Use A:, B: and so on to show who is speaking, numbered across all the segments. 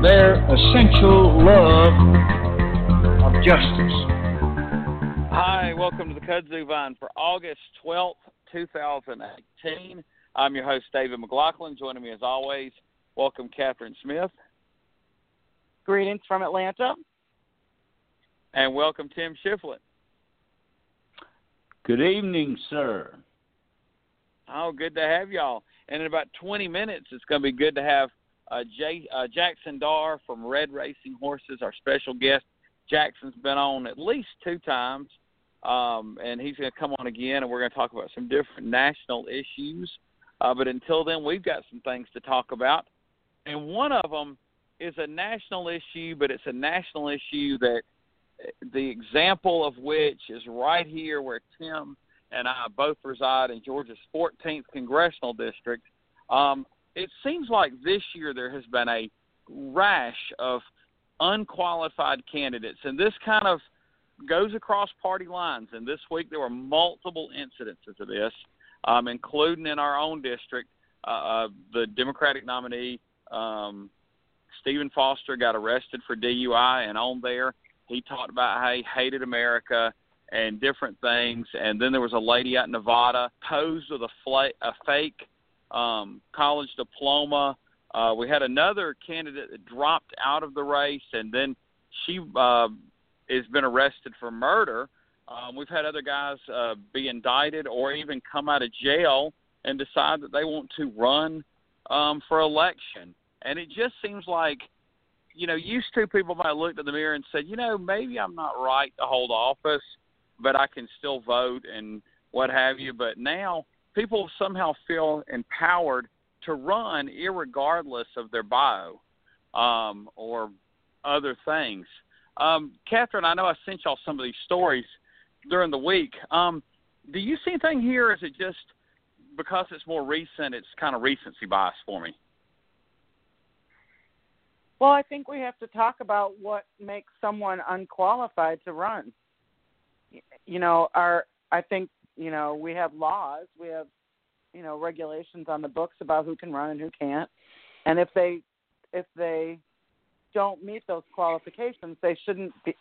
A: and their essential love of justice.
B: Hi, welcome to the Kudzu Vine for August 12th, 2018. I'm your host, David McLaughlin. Joining me as always, welcome Catherine Smith.
C: Greetings from Atlanta.
B: And welcome Tim Shiflett.
D: Good evening, sir.
B: Oh, good to have y'all. And in about 20 minutes, it's going to be good to have uh, Jay, uh, Jackson Darr from Red Racing Horses, our special guest. Jackson's been on at least two times, um, and he's going to come on again, and we're going to talk about some different national issues. Uh, but until then, we've got some things to talk about, and one of them is a national issue, but it's a national issue that the example of which is right here where Tim and I both reside in Georgia's 14th congressional district. Um, it seems like this year there has been a rash of unqualified candidates, and this kind of goes across party lines. And this week there were multiple incidences of this, um, including in our own district. Uh, uh, the Democratic nominee, um, Stephen Foster, got arrested for DUI, and on there he talked about how he hated America and different things. And then there was a lady out in Nevada posed with a, fla- a fake um, college diploma. Uh, we had another candidate that dropped out of the race, and then she uh, has been arrested for murder. Um, we've had other guys uh, be indicted or even come out of jail and decide that they want to run um, for election. And it just seems like, you know, used to people might have looked in the mirror and said, you know, maybe I'm not right to hold office, but I can still vote and what have you. But now people somehow feel empowered to run regardless of their bio um, or other things. Um, Catherine, I know I sent y'all some of these stories during the week. Um, do you see anything here? Is it just because it's more recent? It's kind of recency bias for me.
C: Well, I think we have to talk about what makes someone unqualified to run. You know, our I think you know, we have laws, we have, you know, regulations on the books about who can run and who can't. And if they if they don't meet those qualifications, they shouldn't be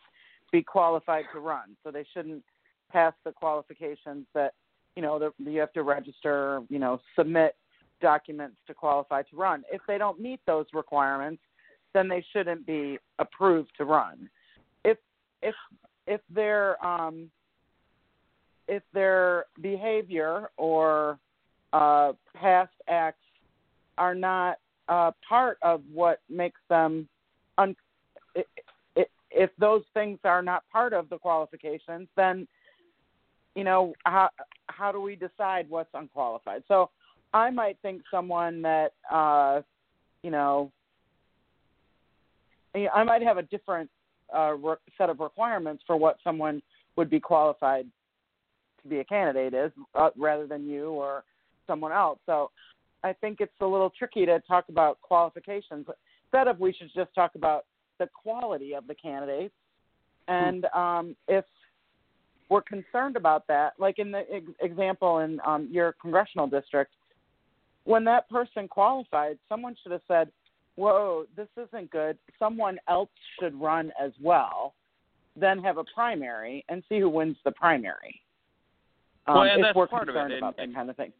C: be qualified to run. So they shouldn't pass the qualifications that you know the, you have to register, you know, submit documents to qualify to run. If they don't meet those requirements, then they shouldn't be approved to run. If if if they're um, if their behavior or uh, past acts are not uh, part of what makes them un- if those things are not part of the qualifications, then you know how how do we decide what's unqualified? So I might think someone that uh, you know I might have a different uh, set of requirements for what someone would be qualified to be a candidate is uh, rather than you or someone else. So I think it's a little tricky to talk about qualifications. Instead of we should just talk about the quality of the candidates. And um, if we're concerned about that, like in the ex- example in um, your congressional district, when that person qualified, someone should have said, Whoa, this isn't good. Someone else should run as well, then have a primary and see who wins the primary. Um,
B: well, and that's part of it. and,
C: that kind of thing.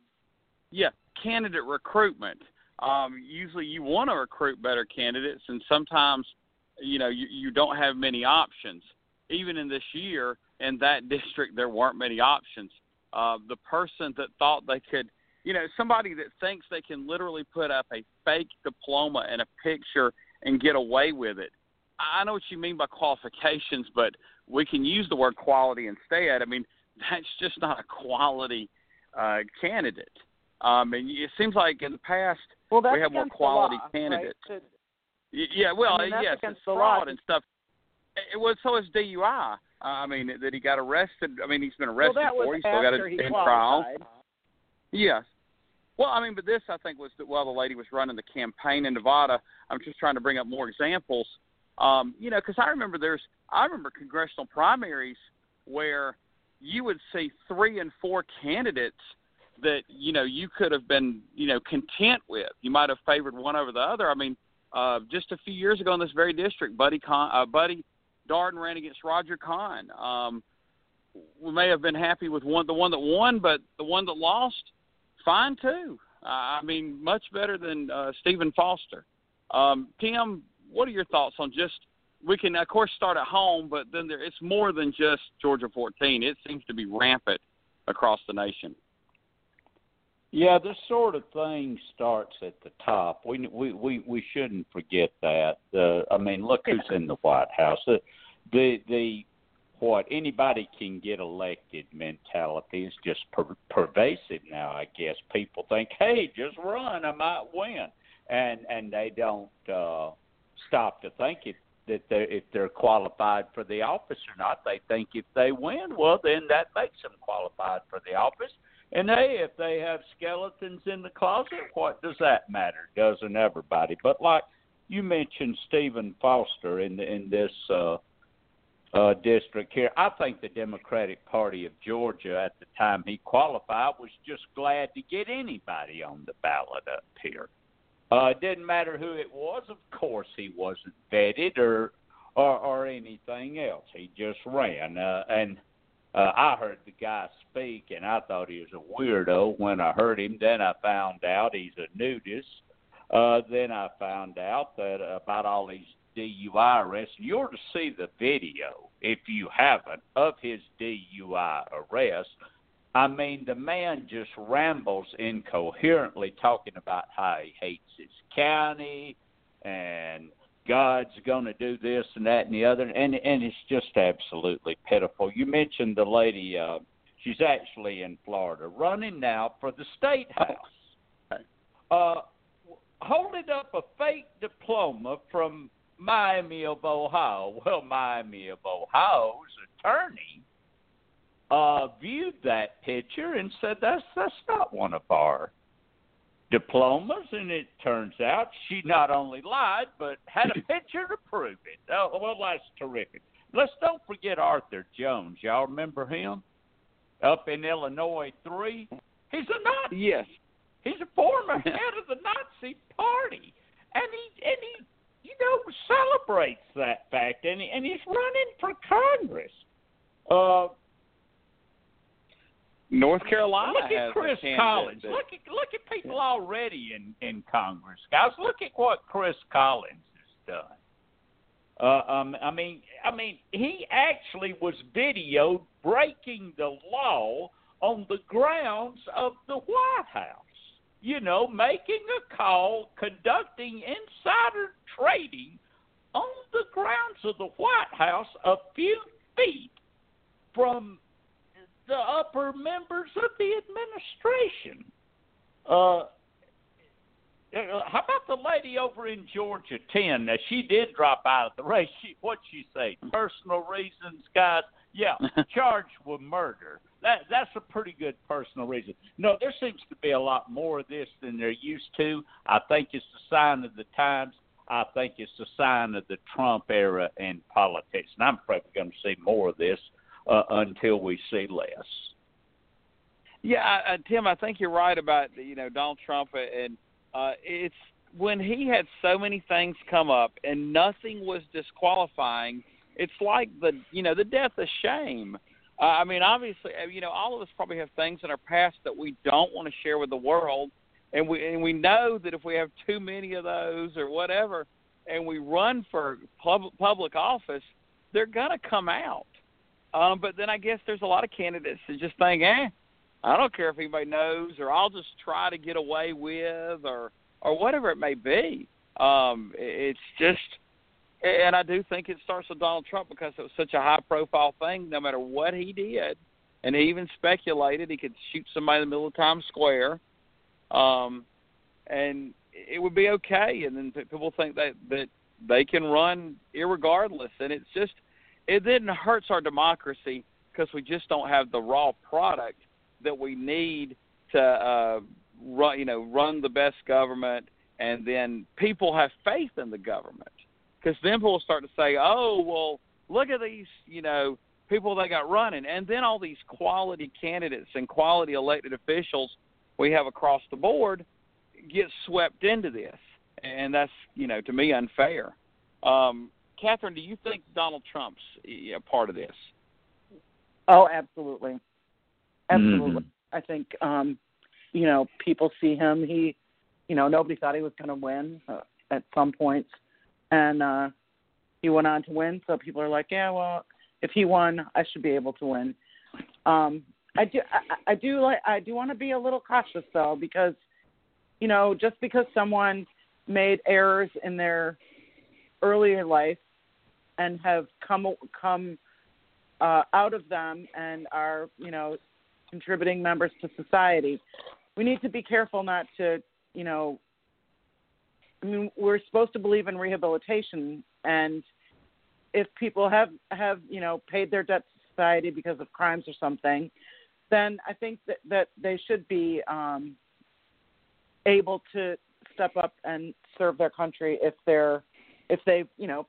B: Yeah, candidate recruitment. Um, usually, you want to recruit better candidates, and sometimes, you know, you, you don't have many options. Even in this year, in that district, there weren't many options. Uh, the person that thought they could, you know, somebody that thinks they can literally put up a fake diploma and a picture and get away with it. I know what you mean by qualifications, but we can use the word quality instead. I mean, that's just not a quality uh, candidate. Um, and it seems like in the past
C: well,
B: we have more quality
C: law,
B: candidates.
C: Right?
B: Yeah, well,
C: I mean,
B: yes, it's fraud and stuff. It was so is DUI. Uh, I mean that he got arrested. I mean he's been arrested
C: well, that was
B: for. He's still got
C: he
B: stand trial. Yes. Well, I mean, but this I think was that while the lady was running the campaign in Nevada, I'm just trying to bring up more examples. Um, you know, because I remember there's I remember congressional primaries where you would see three and four candidates that you know you could have been you know content with. You might have favored one over the other. I mean, uh, just a few years ago in this very district, Buddy Con, uh, Buddy Darden ran against Roger Kahn. Um, we may have been happy with one, the one that won, but the one that lost, fine too. Uh, I mean, much better than uh, Stephen Foster. Um, Tim, what are your thoughts on just? We can of course start at home, but then there, it's more than just Georgia 14. It seems to be rampant across the nation.
D: Yeah, this sort of thing starts at the top. We we we, we shouldn't forget that. Uh, I mean, look who's in the White House. The the, the what anybody can get elected mentality is just per- pervasive now. I guess people think, hey, just run, I might win, and and they don't uh, stop to think if that they if they're qualified for the office or not. They think if they win, well, then that makes them qualified for the office. And hey, if they have skeletons in the closet, what does that matter? Doesn't everybody? But like you mentioned, Stephen Foster in the, in this uh, uh, district here, I think the Democratic Party of Georgia at the time he qualified was just glad to get anybody on the ballot up here. Uh, it didn't matter who it was. Of course, he wasn't vetted or or, or anything else. He just ran, uh, and uh, I heard the guy speak, and I thought he was a weirdo when I heard him. Then I found out he's a nudist. Uh, then I found out that about all these DUI arrests. You're to see the video if you haven't of his DUI arrest. I mean, the man just rambles incoherently, talking about how he hates his county and God's going to do this and that and the other, and and it's just absolutely pitiful. You mentioned the lady; uh, she's actually in Florida, running now for the state house, uh, holding up a fake diploma from Miami of Ohio. Well, Miami of Ohio's attorney uh, viewed that picture and said that's that's not one of our diplomas, and it turns out she not only lied but had a picture to prove it. Oh, well, that's terrific. Let's don't forget Arthur Jones. Y'all remember him up in Illinois three? He's a Nazi.
B: Yes.
D: He's a former head of the Nazi Party, and he and he you know celebrates that fact, and he, and he's running for Congress. Uh,
B: North Carolina
D: Look
B: has
D: at Chris Collins.
B: that-
D: Look at look at people already in in Congress, guys. Look at what Chris Collins has done. Uh, um, I mean, I mean, he actually was videoed breaking the law on the grounds of the White House. You know, making a call, conducting insider trading on the grounds of the White House, a few feet from the upper members of the administration. Uh, uh, how about the lady over in Georgia 10? Now, she did drop out of the race. She, what'd she say? Personal reasons, guys? Yeah, charged with murder. That That's a pretty good personal reason. No, there seems to be a lot more of this than there used to. I think it's a sign of the times. I think it's a sign of the Trump era in politics. And I'm afraid we're going to see more of this uh, until we see less.
B: Yeah, uh, Tim, I think you're right about you know Donald Trump, and uh, it's when he had so many things come up and nothing was disqualifying. It's like the you know the death of shame. Uh, I mean, obviously, uh, you know, all of us probably have things in our past that we don't want to share with the world, and we and we know that if we have too many of those or whatever, and we run for pub, public office, they're gonna come out. Um, but then I guess there's a lot of candidates that just think, eh, I don't care if anybody knows, or I'll just try to get away with, or or whatever it may be. Um, it's just, and I do think it starts with Donald Trump because it was such a high-profile thing. No matter what he did, and he even speculated he could shoot somebody in the middle of Times Square, um, and it would be okay. And then people think that that they can run irregardless, and it's just it then hurts our democracy because we just don't have the raw product that we need to uh, run, you know, run the best government, and then people have faith in the government. Because then people start to say, oh, well, look at these, you know, people they got running, and then all these quality candidates and quality elected officials we have across the board get swept into this, and that's, you know, to me unfair. Um, Catherine, do you think Donald Trump's a part of this?
C: Oh, absolutely, absolutely.
D: Mm-hmm.
C: I think um, you know people see him. He, you know, nobody thought he was going to win uh, at some points, and uh, he went on to win. So people are like, yeah, well, if he won, I should be able to win. Um, I do, I, I do like, I do want to be a little cautious though, because, you know, just because someone made errors in their earlier life and have come come uh, out of them and are, you know, contributing members to society, we need to be careful not to, you know, I mean, we're supposed to believe in rehabilitation, and if people have have you know paid their debt to society because of crimes or something, then I think that that they should be um, able to step up and serve their country if they're if they've you know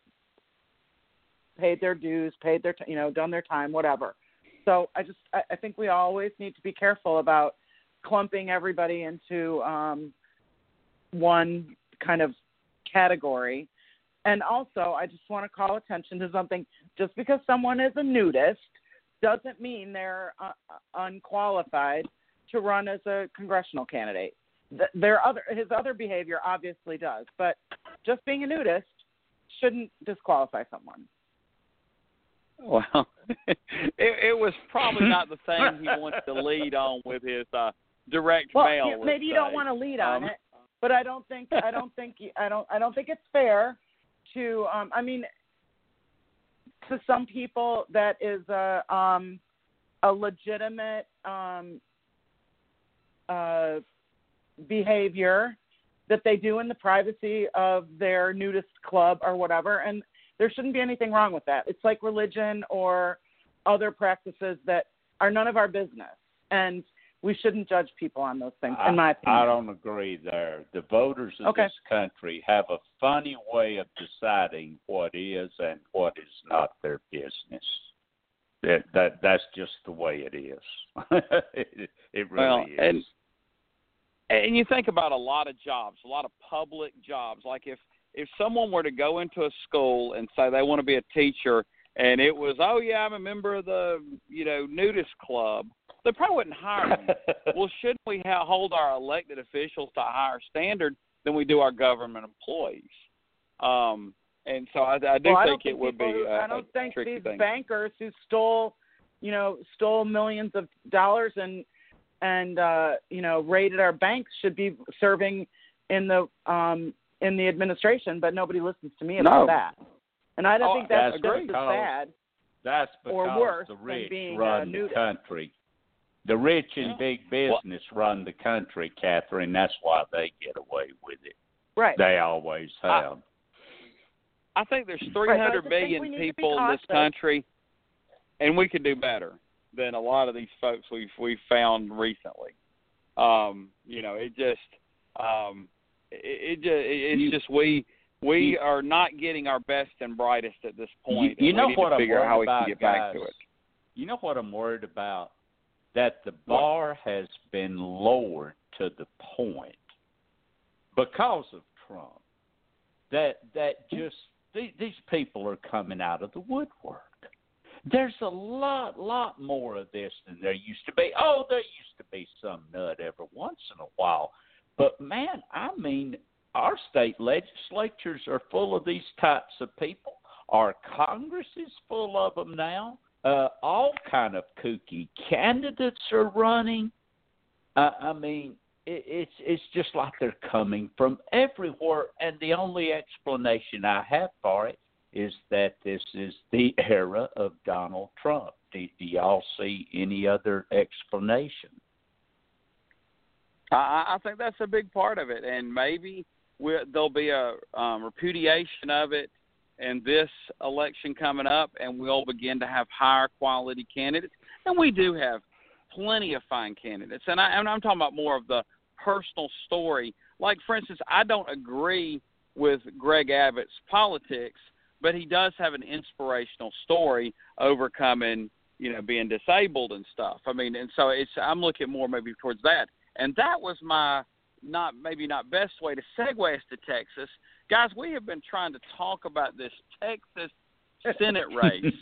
C: paid their dues, paid their you know done their time, whatever. So I just I, think we always need to be careful about clumping everybody into um, one kind of category. And also, I just want to call attention to something. Just because someone is a nudist doesn't mean they're uh, unqualified to run as a congressional candidate. Their other his other behavior obviously does, but just being a nudist shouldn't disqualify someone.
B: Well, it, it was probably not the thing he wants to lead on with his uh, direct
C: well,
B: mail.
C: maybe you
B: say.
C: don't want to lead on
B: um,
C: it, but I don't think I don't think I don't I don't think it's fair to um I mean to some people that is a um a legitimate um uh behavior that they do in the privacy of their nudist club or whatever and there shouldn't be anything wrong with that. It's like religion or other practices that are none of our business. And we shouldn't judge people on those things, in my opinion.
D: I don't agree there. The voters of
C: Okay.
D: this country have a funny way of deciding what is and what is not their business. That that that's just the way it is. it, it really
B: well,
D: is.
B: and and you think about a lot of jobs, a lot of public jobs. Like if if someone were to go into a school and say they want to be a teacher, and it was, oh yeah, I'm a member of the you know nudist club, they probably wouldn't hire them. well, shouldn't we ha- hold our elected officials to a higher standard than we do our government employees? Um, and so I, I do
C: well, I
B: think
C: don't
B: it would be.
C: people who-
B: A,
C: I don't
B: a
C: think these
B: thing.
C: bankers who stole, you know, stole millions of dollars and and uh, you know raided our banks should be serving in the um, in the administration, but nobody listens to me about
B: No.
C: that. And I don't
B: Oh,
C: think that's
D: that's
C: just
D: great.
C: as bad.
D: That's
C: or worse
D: the
C: than being, uh,
D: run the
C: nudist.
D: country. The rich and big business run the country, Catherine. That's why they get away with it.
C: Right.
D: They always have.
B: I think there's
C: Right,
B: 300
C: just think
B: million
C: we need to be
B: people in this country, and we could do better than a lot of these folks we've we've found recently. Um, you know, it just um, it, it it's
D: You-
B: just we we
D: you-
B: are not getting our best and brightest at this point.
D: You, you know what I'm worried
B: how we
D: about,
B: can get
D: guys?
B: back to it.
D: You know what I'm worried about? That the bar has been lowered to the point because of Trump that that just these, these people are coming out of the woodwork. There's a lot, lot more of this than there used to be. Oh, there used to be some nut every once in a while, but man, I mean, our state legislatures are full of these types of people. Our Congress is full of them now. Uh, all kind of kooky candidates are running. Uh, I mean, it, it's it's just like they're coming from everywhere, and the only explanation I have for it is that this is the era of Donald Trump. Do, do y'all see any other explanation?
B: I, I think that's a big part of it, and maybe we'll, there'll be a um, repudiation of it in this election coming up, and we'll begin to have higher quality candidates. And we do have plenty of fine candidates, and, I, and I'm talking about more of the personal story. Like, for instance, I don't agree with Greg Abbott's politics, but he does have an inspirational story overcoming, you know, being disabled and stuff. I mean, and so it's I'm looking more maybe towards that. And that was my not maybe not best way to segue us to Texas. Guys, we have been trying to talk about this Texas Senate race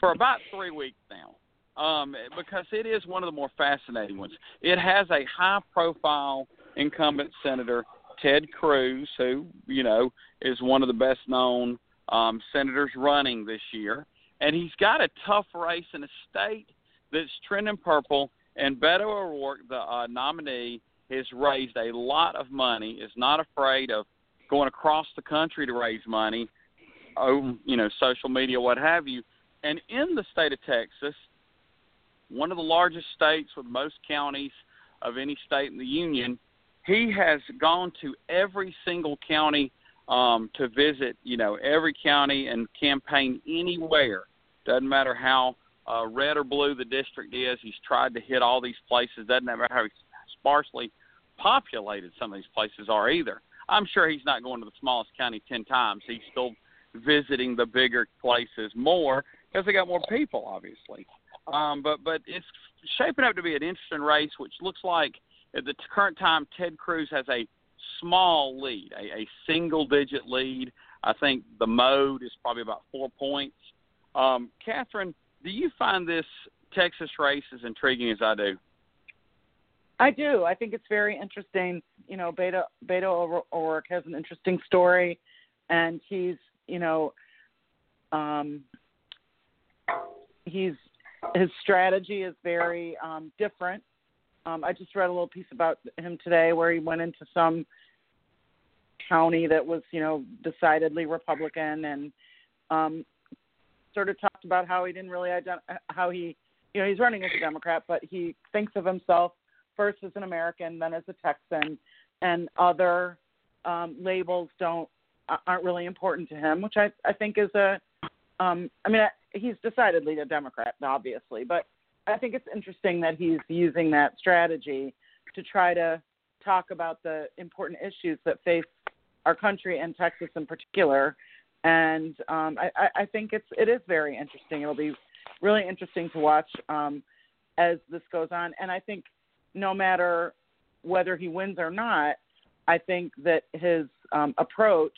B: for about three weeks now. Um, because it is one of the more fascinating ones. It has a high profile incumbent senator, Ted Cruz, who, you know, is one of the best known um, senators running this year. And he's got a tough race in a state that's trending purple. And Beto O'Rourke, the uh, nominee, has raised a lot of money, is not afraid of going across the country to raise money, oh, you know, social media, what have you. And in the state of Texas, one of the largest states with most counties of any state in the union, he has gone to every single county um, to visit, you know, every county and campaign anywhere. Doesn't matter how uh, red or blue the district is. He's tried to hit all these places. Doesn't matter how sparsely populated some of these places are either. I'm sure he's not going to the smallest county ten times. He's still visiting the bigger places more because they got more people, obviously. Um, but but it's shaping up to be an interesting race, which looks like at the current time Ted Cruz has a small lead, a, a single digit lead. I think the mode is probably about four points. Um, Catherine, do you find this Texas race as intriguing as I do?
C: I do. I think it's very interesting. You know, Beto Beto O'Rourke has an interesting story, and he's you know, um, he's his strategy is very um, different. Um, I just read a little piece about him today where he went into some county that was, you know, decidedly Republican and um, sort of about how he didn't really identify how he, you know, he's running as a Democrat, but he thinks of himself first as an American, then as a Texan, and other um, labels don't aren't really important to him, which I I think is a, um, I mean, he's decidedly a Democrat, obviously, but I think it's interesting that he's using that strategy to try to talk about the important issues that face our country and Texas in particular. And um, I, I think it's it is very interesting. It'll be really interesting to watch um, as this goes on. And I think no matter whether he wins or not, I think that his um, approach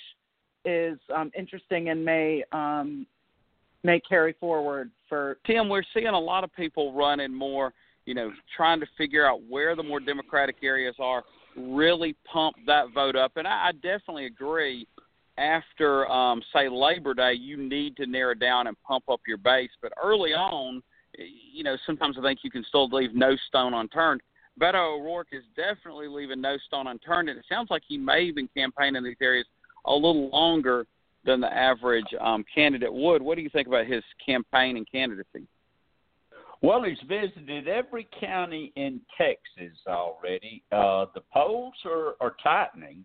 C: is um, interesting and may um, may carry forward for
B: Tim. We're seeing a lot of people running more, you know, trying to figure out where the more democratic areas are, really pump that vote up. And I, I definitely agree. After, um, say, Labor Day, you need to narrow down and pump up your base. But early on, you know, sometimes I think you can still leave no stone unturned. Beto O'Rourke is definitely leaving no stone unturned, and it sounds like he may even campaign in these areas a little longer than the average um, candidate would. What do you think about his campaign and candidacy?
D: Well, he's visited every county in Texas already. Uh, the polls are, are tightening.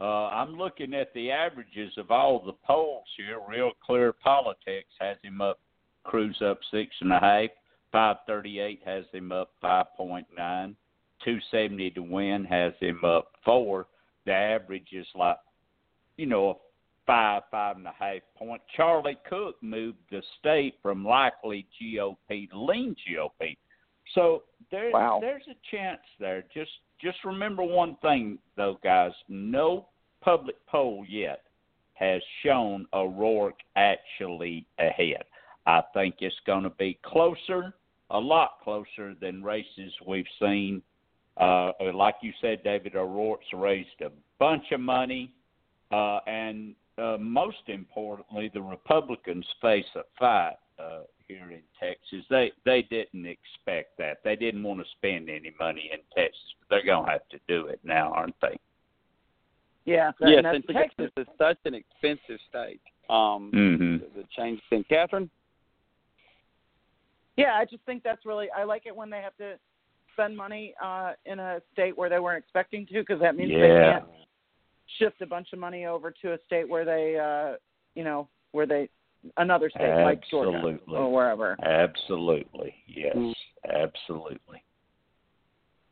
D: Uh, I'm looking at the averages of all the polls here. Real Clear Politics has him up, Cruz up six and a half. 538 has him up 5.9. 270 to win has him up four. The average is like, you know, five, five and a half point. Charlie Cook moved the state from likely GOP to lean GOP. So there,
B: wow.
D: there's a chance there. Just just remember one thing though, guys. No public poll yet has shown O'Rourke actually ahead. I think it's going to be closer, a lot closer than races we've seen. Uh, like you said, David O'Rourke's raised a bunch of money, uh, and uh, most importantly, the Republicans face a fight uh, here in Texas. They they didn't expect that. They didn't want to spend any money in Texas, but they're going to have to do it now, aren't they?
C: Yeah.
B: That, yes,
C: and
B: Texas is such an expensive state. Um,
D: mm-hmm.
B: the, the change thing, Catherine.
C: Yeah, I just think that's really. I like it when they have to spend money uh, in a state where they weren't expecting to, because that means
D: yeah.
C: they can't shift a bunch of money over to a state where they, uh, you know, where they another state like Georgia or wherever.
D: Absolutely. Yes.
B: Mm.
D: Absolutely.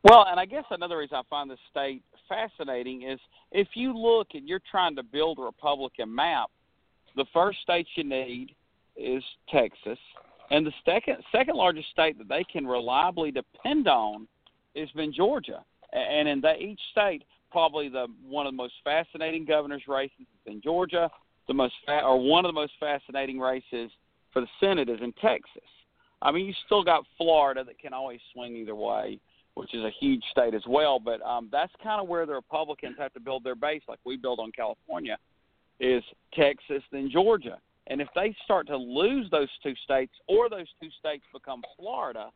B: Well, and I guess another reason I find this state fascinating is if you look and you're trying to build a Republican map, the first state you need is Texas, and the second second largest state that they can reliably depend on has been Georgia. And in that each state, probably the one of the most fascinating governor's races is in Georgia. The most fa- or one of the most fascinating races for the Senate is in Texas. I mean, you still got Florida that can always swing either way, which is a huge state as well. But um, that's kind of where the Republicans have to build their base, like we build on California, is Texas then Georgia. And if they start to lose those two states, or those two states become Florida,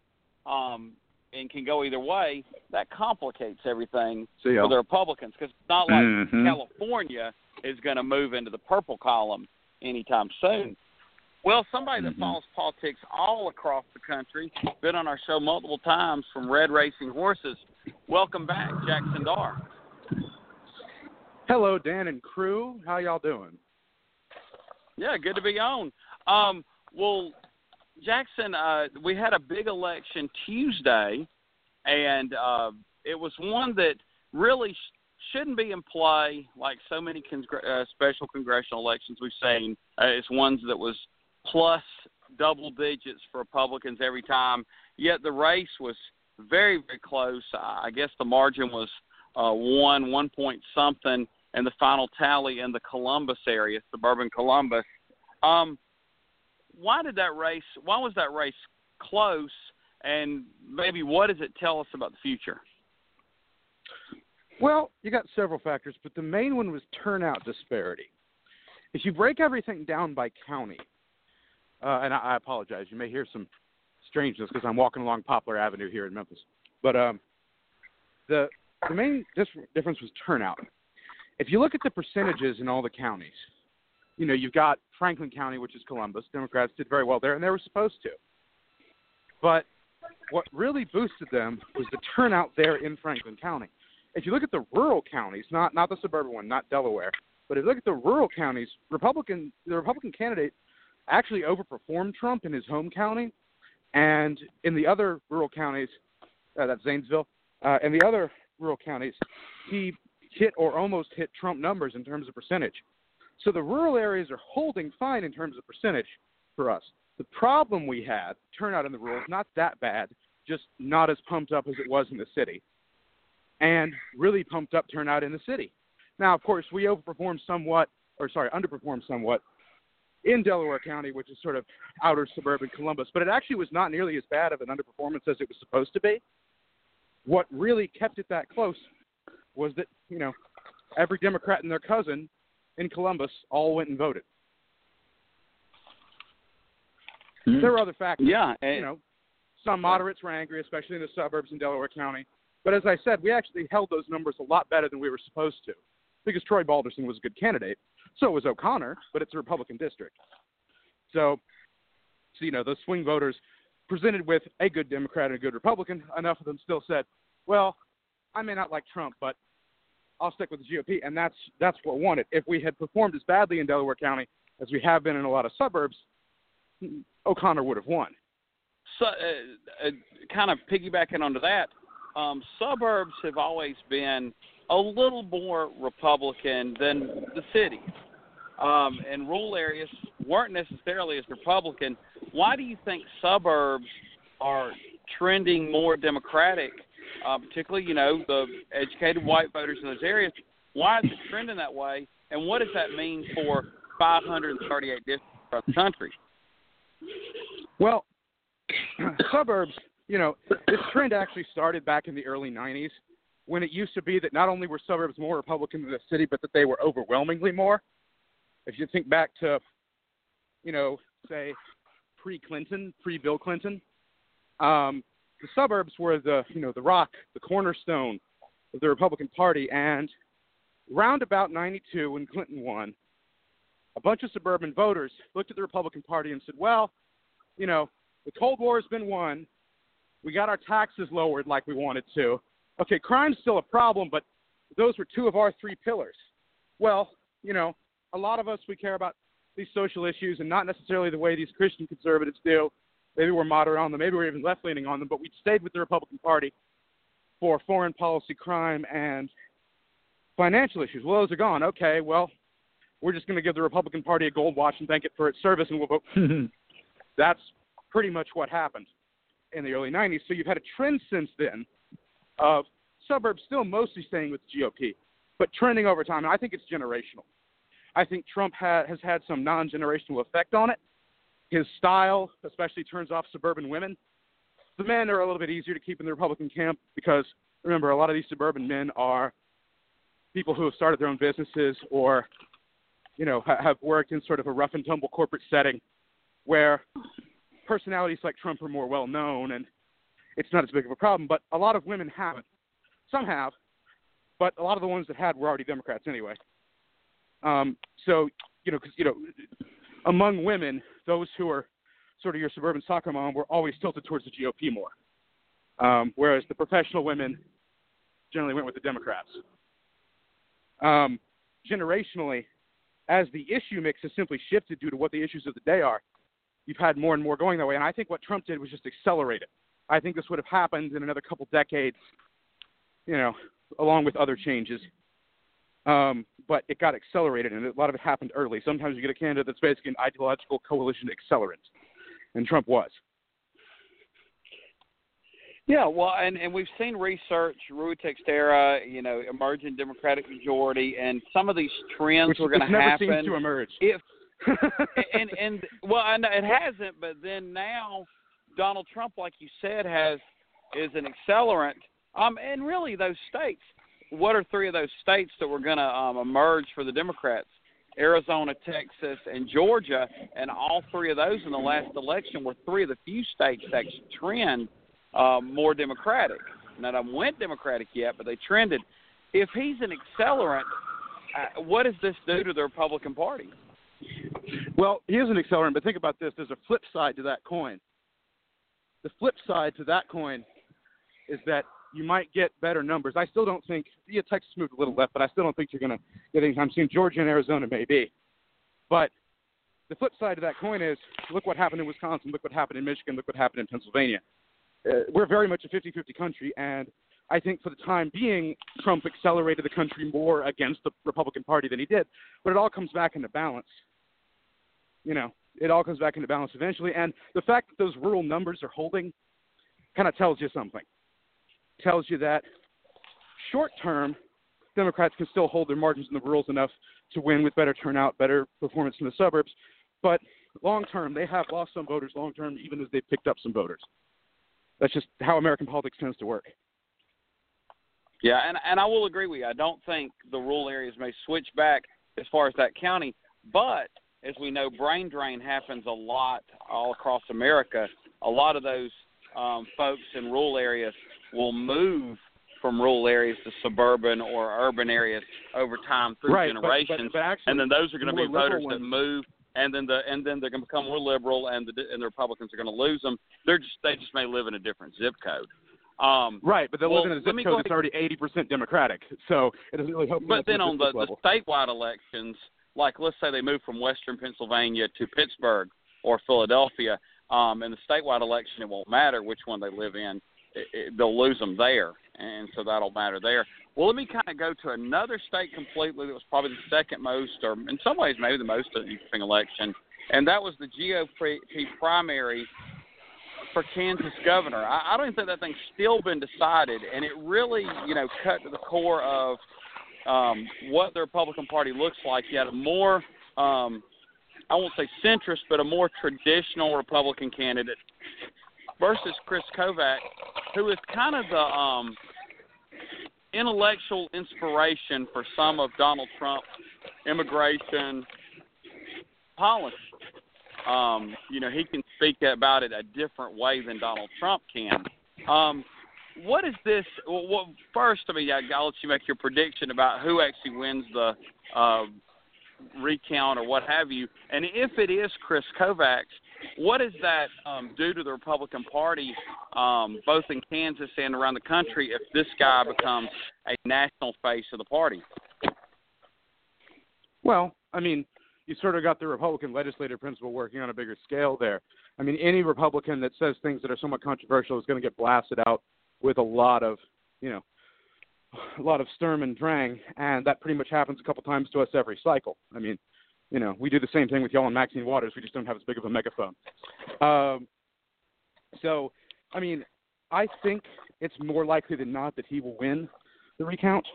B: um, and can go either way, that complicates everything for the Republicans because it's not like
E: Mhm.
B: California is going to move into the purple column anytime soon. Well, somebody that
E: Mhm.
B: follows politics all across the country, been on our show multiple times from Red Racing Horses. Welcome back, Jackson Darr.
E: Hello, Dan and crew. How y'all doing?
B: Yeah, good to be on. Um, well, Jackson, uh, we had a big election Tuesday, and uh, it was one that really sh- shouldn't be in play like so many congr- uh, special congressional elections we've seen. Uh, it's ones that was plus double digits for Republicans every time. Yet the race was very, very close. I guess the margin was uh, one, one point something, and the final tally in the Columbus area, suburban Columbus. Um, why did that race? Why was that race close? And maybe what does it tell us about the future?
E: Well, you got several factors, but the main one was turnout disparity. If you break everything down by county, uh, and I, I apologize, you may hear some strangeness because I'm walking along Poplar Avenue here in Memphis. But um, the the main dis- difference was turnout. If you look at the percentages in all the counties, you know you've got Franklin County, which is Columbus. Democrats did very well there, and they were supposed to. But what really boosted them was the turnout there in Franklin County if you look at the rural counties, not not the suburban one, not Delaware, but if you look at the rural counties, Republican the Republican candidate actually overperformed Trump in his home county, and in the other rural counties, uh, that's Zanesville, uh, in the other rural counties, he hit or almost hit Trump numbers in terms of percentage. So the rural areas are holding fine in terms of percentage for us. The problem we had, turnout in the rural, is not that bad, just not as pumped up as it was in the city and really pumped up turnout in the city. Now, of course, we overperformed somewhat, or sorry, underperformed somewhat in Delaware County, which is sort of outer suburban Columbus, but it actually was not nearly as bad of an underperformance as it was supposed to be. What really kept it that close was that, you know, every Democrat and their cousin in Columbus all went and voted. There were other factors.
B: Yeah,
E: you know, some moderates were angry, especially in the suburbs in Delaware County. But as I said, we actually held those numbers a lot better than we were supposed to because Troy Balderson was a good candidate. So was O'Connor, but it's a Republican district. So, so you know, those swing voters presented with a good Democrat and a good Republican, enough of them still said, well, I may not like Trump, but I'll stick with the GOP. And that's, that's what wanted. If we had performed as badly in Delaware County as we have been in a lot of suburbs, O'Connor would have won.
B: So, uh, uh, kind of piggybacking onto that, um, suburbs have always been a little more Republican than the cities, um, and rural areas weren't necessarily as Republican. Why do you think suburbs are trending more Democratic, uh, particularly you know the educated white voters in those areas? Why is it trending that way, and what does that mean for 538 districts across the country?
E: Well, suburbs, you know, this trend actually started back in the early 90s when it used to be that not only were suburbs more Republican than the city, but that they were overwhelmingly more. If you think back to, you know, say pre Clinton, pre Bill Clinton, um, the suburbs were the, you know, the rock, the cornerstone of the Republican Party. And round about 92, when Clinton won, a bunch of suburban voters looked at the Republican Party and said, well, you know, the Cold War has been won. We got our taxes lowered like we wanted to. Okay, crime's still a problem, but those were two of our three pillars. well, you know, a lot of us we care about these social issues and not necessarily the way these Christian conservatives do. Maybe we're moderate on them, maybe we're even left leaning on them, but we stayed with the Republican Party for foreign policy crime and financial issues. Well, those are gone. Okay, well, we're just going to give the Republican Party a gold watch and thank it for its service, and we'll vote. That's pretty much what happened in the early 90s. So you've had a trend since then of suburbs still mostly staying with the GOP, but trending over time. And I think it's generational. I think Trump ha- has had some non generational effect on it. His style, especially, turns off suburban women. The men are a little bit easier to keep in the Republican camp because, remember, a lot of these suburban men are people who have started their own businesses or, you know, ha- have worked in sort of a rough and tumble corporate setting where personalities like Trump are more well known and it's not as big of a problem. But a lot of women haven't. Some have, but a lot of the ones that had were already Democrats anyway. Um, so you know, because you know, among women, those who are sort of your suburban soccer mom were always tilted towards the GOP more, um, whereas the professional women generally went with the Democrats. Um, generationally, as the issue mix has simply shifted due to what the issues of the day are, you've had more and more going that way. And I think what Trump did was just accelerate it. I think this would have happened in another couple decades, you know, along with other changes. Um, but it got accelerated, and a lot of it happened early. Sometimes you get a candidate that's basically an ideological coalition accelerant, and Trump was.
B: Yeah, well, and and we've seen research, Ruy Teixeira, you know, emerging Democratic majority, and some of these trends
E: Which,
B: were going to
E: which never
B: happen.
E: seems to emerge.
B: If and and and well, I know it hasn't, but then now Donald Trump, like you said, has is an accelerant. Um, and really those states. What are three of those states that were going to um, emerge for the Democrats? Arizona, Texas, and Georgia, and all three of those in the last election were three of the few states that trend um, more Democratic. None of them went Democratic yet, but they trended. If he's an accelerant, uh, what does this do to the Republican Party?
E: Well, he is an accelerant, but think about this: there's a flip side to that coin. The flip side to that coin is that you might get better numbers. I still don't think yeah, Texas moved a little left, but I still don't think you're going to get anytime soon. Georgia and Arizona maybe, but the flip side to that coin is look what happened in Wisconsin, look what happened in Michigan, look what happened in Pennsylvania. Uh, we're very much a 50-50 country, and I think for the time being, Trump accelerated the country more against the Republican Party than he did. But it all comes back into balance. You know, it all comes back into balance eventually. And the fact that those rural numbers are holding kind of tells you something. Tells you that short term, Democrats can still hold their margins in the rurals enough to win with better turnout, better performance in the suburbs. But long term, they have lost some voters long term, even as they've picked up some voters. That's just how American politics tends to work.
B: Yeah, and and I will agree with you. I don't think the rural areas may switch back as far as that county, but as we know, brain drain happens a lot all across America. A lot of those um, folks in rural areas will move from rural areas to suburban or urban areas over time through
E: right,
B: generations,
E: but, but, but actually,
B: and then those are going to be voters that move, and then the and then they're going to become more liberal, and the and the Republicans are going to lose them. They're just they just may live in a different zip code. Um,
E: Right, but they
B: well,
E: live in a zip code that's already 80% Democratic, so it doesn't really help.
B: But then on the, the statewide elections, like let's say they move from Western Pennsylvania to Pittsburgh or Philadelphia, um, in the statewide election, it won't matter which one they live in. It, it, they'll lose them there, and so that'll matter there. Well, let me kind of go to another state completely that was probably the second most, or in some ways maybe the most interesting election, and that was the GOP primary for Kansas governor. I, I don't even think that thing's still been decided, and it really, you know, cut to the core of um, what the Republican Party looks like. You had a more, um, I won't say centrist, but a more traditional Republican candidate versus Kris Kobach, who is kind of the um, intellectual inspiration for some of Donald Trump's immigration policy. Um, you know, he can speak about it a different way than Donald Trump can. Um, what is this? Well, what, first, I mean, I'll let you make your prediction about who actually wins the uh, recount or what have you. And if it is Kris Kobach, what does that um, do to the Republican Party, um, both in Kansas and around the country, if this guy becomes a national face of the party?
E: Well, I mean, you sort of got the Republican legislative principle working on a bigger scale there. I mean, any Republican that says things that are somewhat controversial is going to get blasted out with a lot of, you know, a lot of Sturm and Drang, and that pretty much happens a couple times to us every cycle. I mean, you know, we do the same thing with y'all and Maxine Waters. We just don't have as big of a megaphone. Um, so, I mean, I think it's more likely than not that he will win the recount.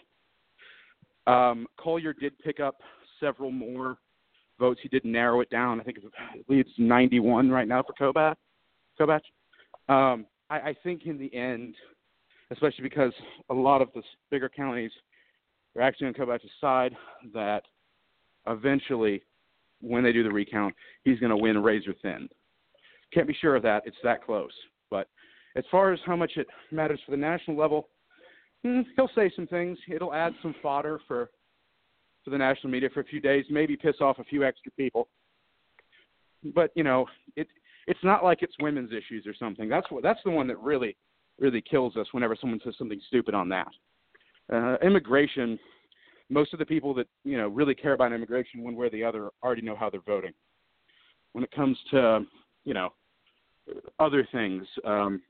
E: Um, Colyer did pick up several more votes. He did narrow it down. I think it leads 91 right now for Kobach. Kobach. Um, I, I think in the end, especially because a lot of the bigger counties are actually on Kobach's side, that eventually, when they do the recount, he's going to win razor thin. Can't be sure of that. It's that close. But as far as how much it matters for the national level, hmm, he'll say some things. It'll add some fodder for for the national media for a few days, maybe piss off a few extra people. But you know, it it's not like it's women's issues or something. That's what that's the one that really really kills us whenever someone says something stupid on that. Uh, immigration, most of the people that you know really care about immigration one way or the other already know how they're voting. When it comes to you know other things, um,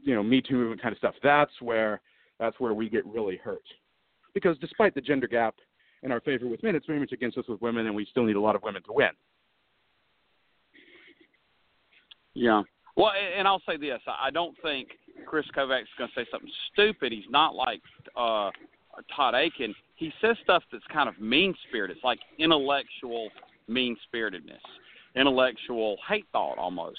E: you know, Me Too movement kind of stuff, that's where that's where we get really hurt. Because despite the gender gap in our favor with men, it's very much against us with women, and we still need a lot of women to win.
B: Yeah. Well, and I'll say this: I don't think Kris Kobach's going to say something stupid. He's not like uh, Todd Akin. He says stuff that's kind of mean spirited. It's like intellectual mean spiritedness, intellectual hate thought almost.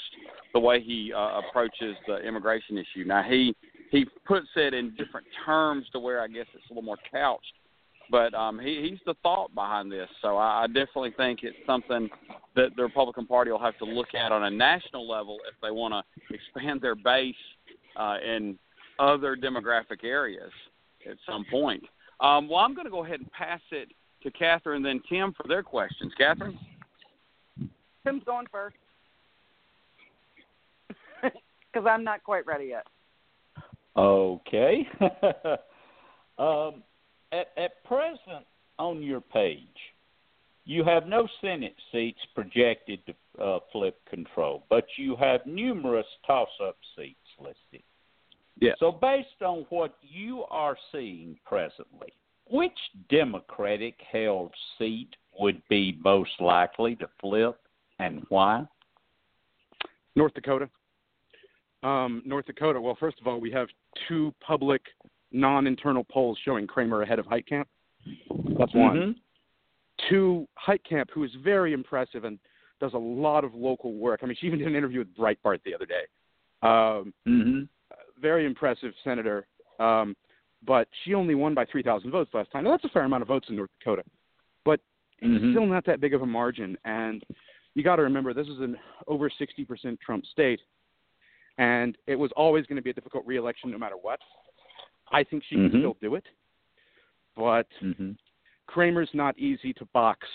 B: The way he uh, approaches the immigration issue. Now he he puts it in different terms to where I guess it's a little more couched but um, he, he's the thought behind this. So I, I definitely think it's something that the Republican Party will have to look at on a national level if they want to expand their base uh, in other demographic areas at some point. Um, well, I'm going to go ahead and pass it to Catherine and then Tim for their questions. Catherine?
C: Tim's going first because I'm not quite ready yet.
D: Okay. um, at, at present on your page, you have no Senate seats projected to uh, flip control, but you have numerous toss-up seats listed.
E: Yeah.
D: So, based on what you are seeing presently, which Democratic held seat would be most likely to flip and why?
E: North Dakota. Um, North Dakota. Well, first of all, we have two public non-internal polls showing Cramer ahead of Heitkamp. That's one.
D: Mm-hmm.
E: Two, Heitkamp, who is very impressive and does a lot of local work. I mean, she even did an interview with Breitbart the other day. Um,
D: mm-hmm.
E: Very impressive senator, um, but she only won by 3,000 votes last time. Now, that's a fair amount of votes in North Dakota, but
D: mm-hmm.
E: still not that big of a margin. And you got to remember, this is an over 60% Trump state, and it was always going to be a difficult reelection no matter what. I think she
D: mm-hmm.
E: can still do it, but
D: mm-hmm.
E: Cramer's not easy to box.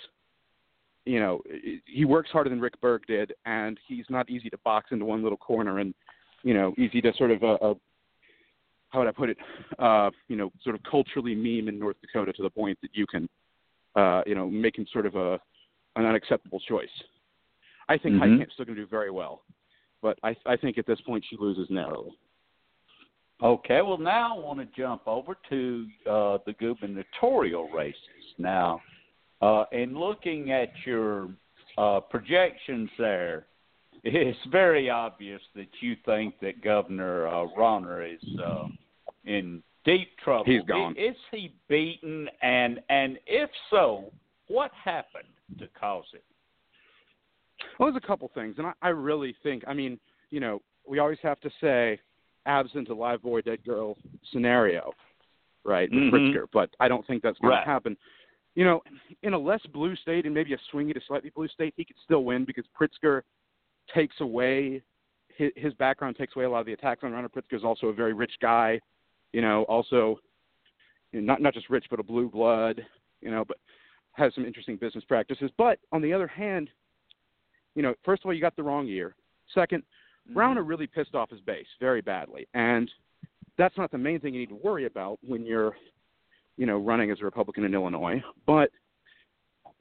E: You know, he works harder than Rick Berg did, and he's not easy to box into one little corner and, you know, easy to sort of, uh, uh, how would I put it, uh, you know, sort of culturally meme in North Dakota to the point that you can, uh, you know, make him sort of a an unacceptable choice. I think
D: mm-hmm.
E: Heitkamp's still going to do very well, but I, I think at this point she loses narrowly.
D: Okay, well, now I want to jump over to uh, the gubernatorial races. Now, uh, in looking at your uh, projections there, it's very obvious that you think that Governor uh, Rauner is uh, in deep trouble.
E: He's gone.
D: Is he beaten? And and if so, what happened to cause it?
E: Well, there's a couple things, and I, I really think. I mean, you know, we always have to say absent a live boy dead girl scenario, right? With
D: mm-hmm.
E: Pritzker, but I don't think that's going
D: right.
E: to happen. You know, in a less blue state and maybe a swingy to slightly blue state, he could still win because Pritzker takes away his, his background takes away a lot of the attacks on Rauner. Pritzker is also a very rich guy, you know, also you know, not not just rich but a blue blood, you know, but has some interesting business practices. But on the other hand, you know, first of all, you got the wrong year. Second,
D: Mm-hmm.
E: Rauner really pissed off his base very badly, and that's not the main thing you need to worry about when you're, you know, running as a Republican in Illinois. But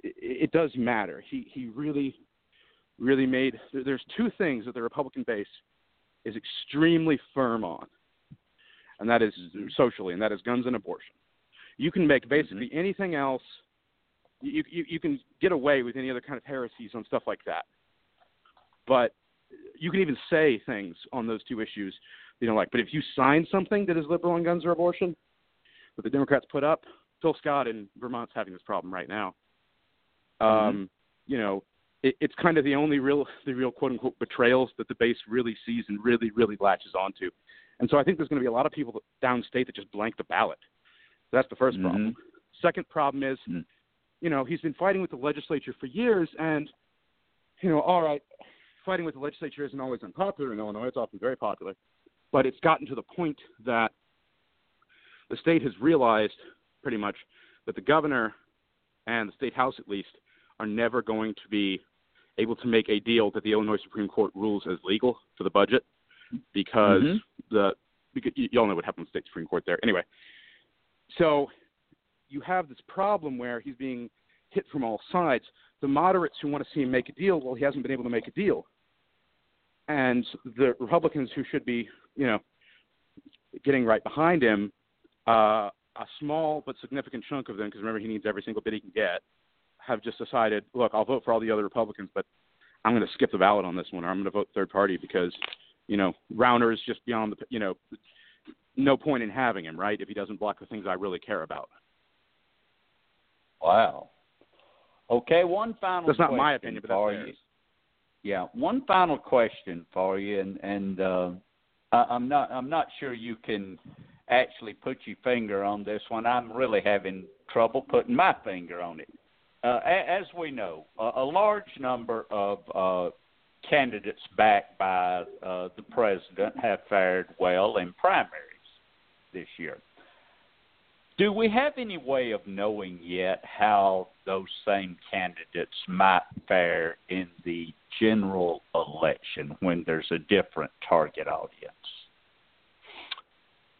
E: it, it does matter. He he really really made. There's two things that the Republican base is extremely firm on, and that is socially, and that is guns and abortion. You can make basically
D: Mm-hmm.
E: anything else. You, you you can get away with any other kind of heresies on stuff like that, but you can even say things on those two issues you don't like. But if you sign something that is liberal on guns or abortion, that the Democrats put up, Phil Scott in Vermont's having this problem right now. Um, You know, it, it's kind of the only real, the real quote unquote betrayals that the base really sees and really, really latches onto. And so I think there's going to be a lot of people downstate that just blank the ballot. That's the 1st mm-hmm. problem. Second problem is, mm-hmm. you know, he's been fighting with the legislature for years, and you know, all right, fighting with the legislature isn't always unpopular in Illinois. It's often very popular, but it's gotten to the point that the state has realized pretty much that the governor and the state house, at least, are never going to be able to make a deal that the Illinois Supreme Court rules as legal for the budget because
D: Mhm.
E: the because you, you all know what happened with the state Supreme Court there. Anyway, so you have this problem where he's being hit from all sides. The moderates who want to see him make a deal, well, he hasn't been able to make a deal. And the Republicans who should be, you know, getting right behind him, uh, a small but significant chunk of them, because remember he needs every single bit he can get, have just decided, look, I'll vote for all the other Republicans, but I'm going to skip the ballot on this one, or I'm going to vote third party because, you know, Rauner is just beyond the, you know, no point in having him, right? If he doesn't block the things I really care about.
D: Wow. Okay, one final.
E: That's not my opinion, but that's
D: for
E: theirs.
D: you. Yeah, one final question for you, and and uh, I, I'm not I'm not sure you can actually put your finger on this one. I'm really having trouble putting my finger on it. Uh, as we know, a, large number of uh, candidates backed by uh, the president have fared well in primaries this year. Do we have any way of knowing yet how those same candidates might fare in the general election when there's a different target audience?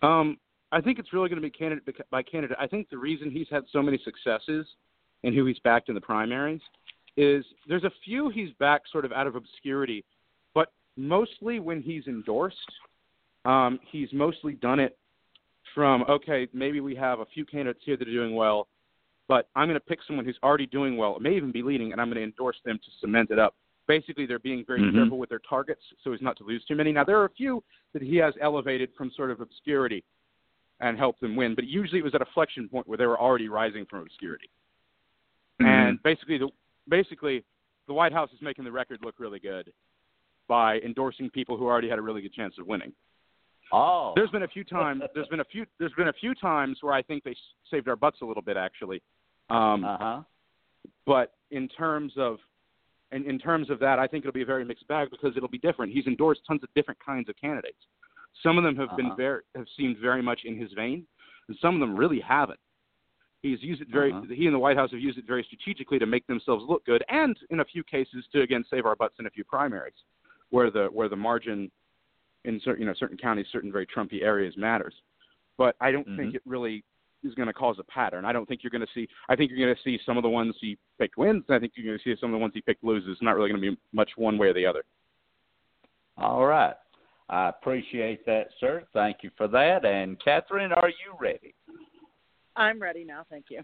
E: Um, I think it's really going to be candidate by candidate. I think the reason he's had so many successes and who he's backed in the primaries is there's a few he's backed sort of out of obscurity, but mostly when he's endorsed, um, he's mostly done it from okay, maybe we have a few candidates here that are doing well, but I'm going to pick someone who's already doing well, it may even be leading, and I'm going to endorse them to cement it up. Basically, they're being very
D: Mhm.
E: careful with their targets so as not to lose too many. Now, there are a few that he has elevated from sort of obscurity and helped them win, but usually it was at a flexion point where they were already rising from obscurity. Basically, the basically the White House is making the record look really good by endorsing people who already had a really good chance of winning.
D: Oh,
E: There's been a few times. There's been a few. There's been a few times where I think they saved our butts a little bit, actually. Um,
D: uh huh.
E: but in terms of, in, in terms of that, I think it'll be a very mixed bag because it'll be different. He's endorsed tons of different kinds of candidates. Some of them have been
D: Uh-huh.
E: very have seemed very much in his vein, and some of them really haven't. He's used it very.
D: Uh-huh.
E: He and the White House have used it very strategically to make themselves look good, and in a few cases to again save our butts in a few primaries, where the where the margin in certain you know certain counties, certain very Trumpy areas matters. But I don't think
D: Mhm.
E: it really is going to cause a pattern. I don't think you're going to see. I think you're going to see some of the ones he picked wins. And I think you're going to see some of the ones he picked loses. It's not really going to be much one way or the other.
D: All right. I appreciate that, sir. Thank you for that. And Catherine, are you ready?
C: I'm ready now. Thank you.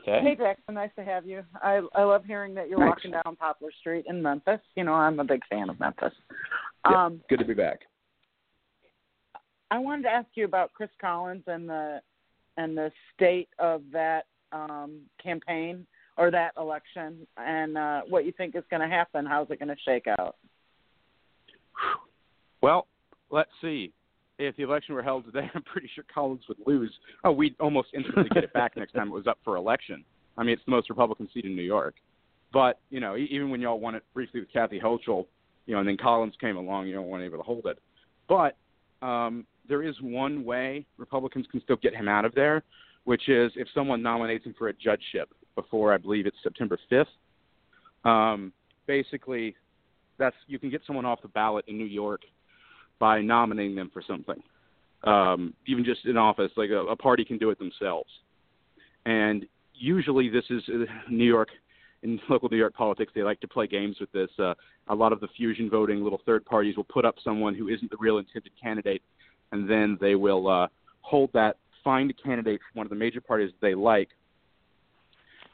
D: Okay.
C: Hey Jackson, nice to have you. I I love hearing that you're
E: Thanks.
C: walking down Poplar Street in Memphis. You know, I'm a big fan of Memphis.
E: Yeah.
C: Um,
E: Good to be back.
C: I wanted to ask you about Chris Collins and the and the state of that um, campaign or that election, and uh, what you think is going to happen. How's it going to shake out?
E: Well, let's see. If the election were held today, I'm pretty sure Collins would lose. Oh, we'd almost instantly get it back next time it was up for election. I mean, it's the most Republican seat in New York. But you know, even when y'all won it briefly with Kathy Hochul, you know, and then Collins came along, you know, weren't able to hold it. But um, there is one way Republicans can still get him out of there, which is if someone nominates him for a judgeship before I believe it's September 5th. Um, basically, that's you can get someone off the ballot in New York by nominating them for something, um, even just in office. Like a, a party can do it themselves, and usually this is uh, New York in local New York politics. They like to play games with this. Uh, a lot of the fusion voting little third parties will put up someone who isn't the real intended candidate, and then they will uh, hold that find a candidate from one of the major parties they like,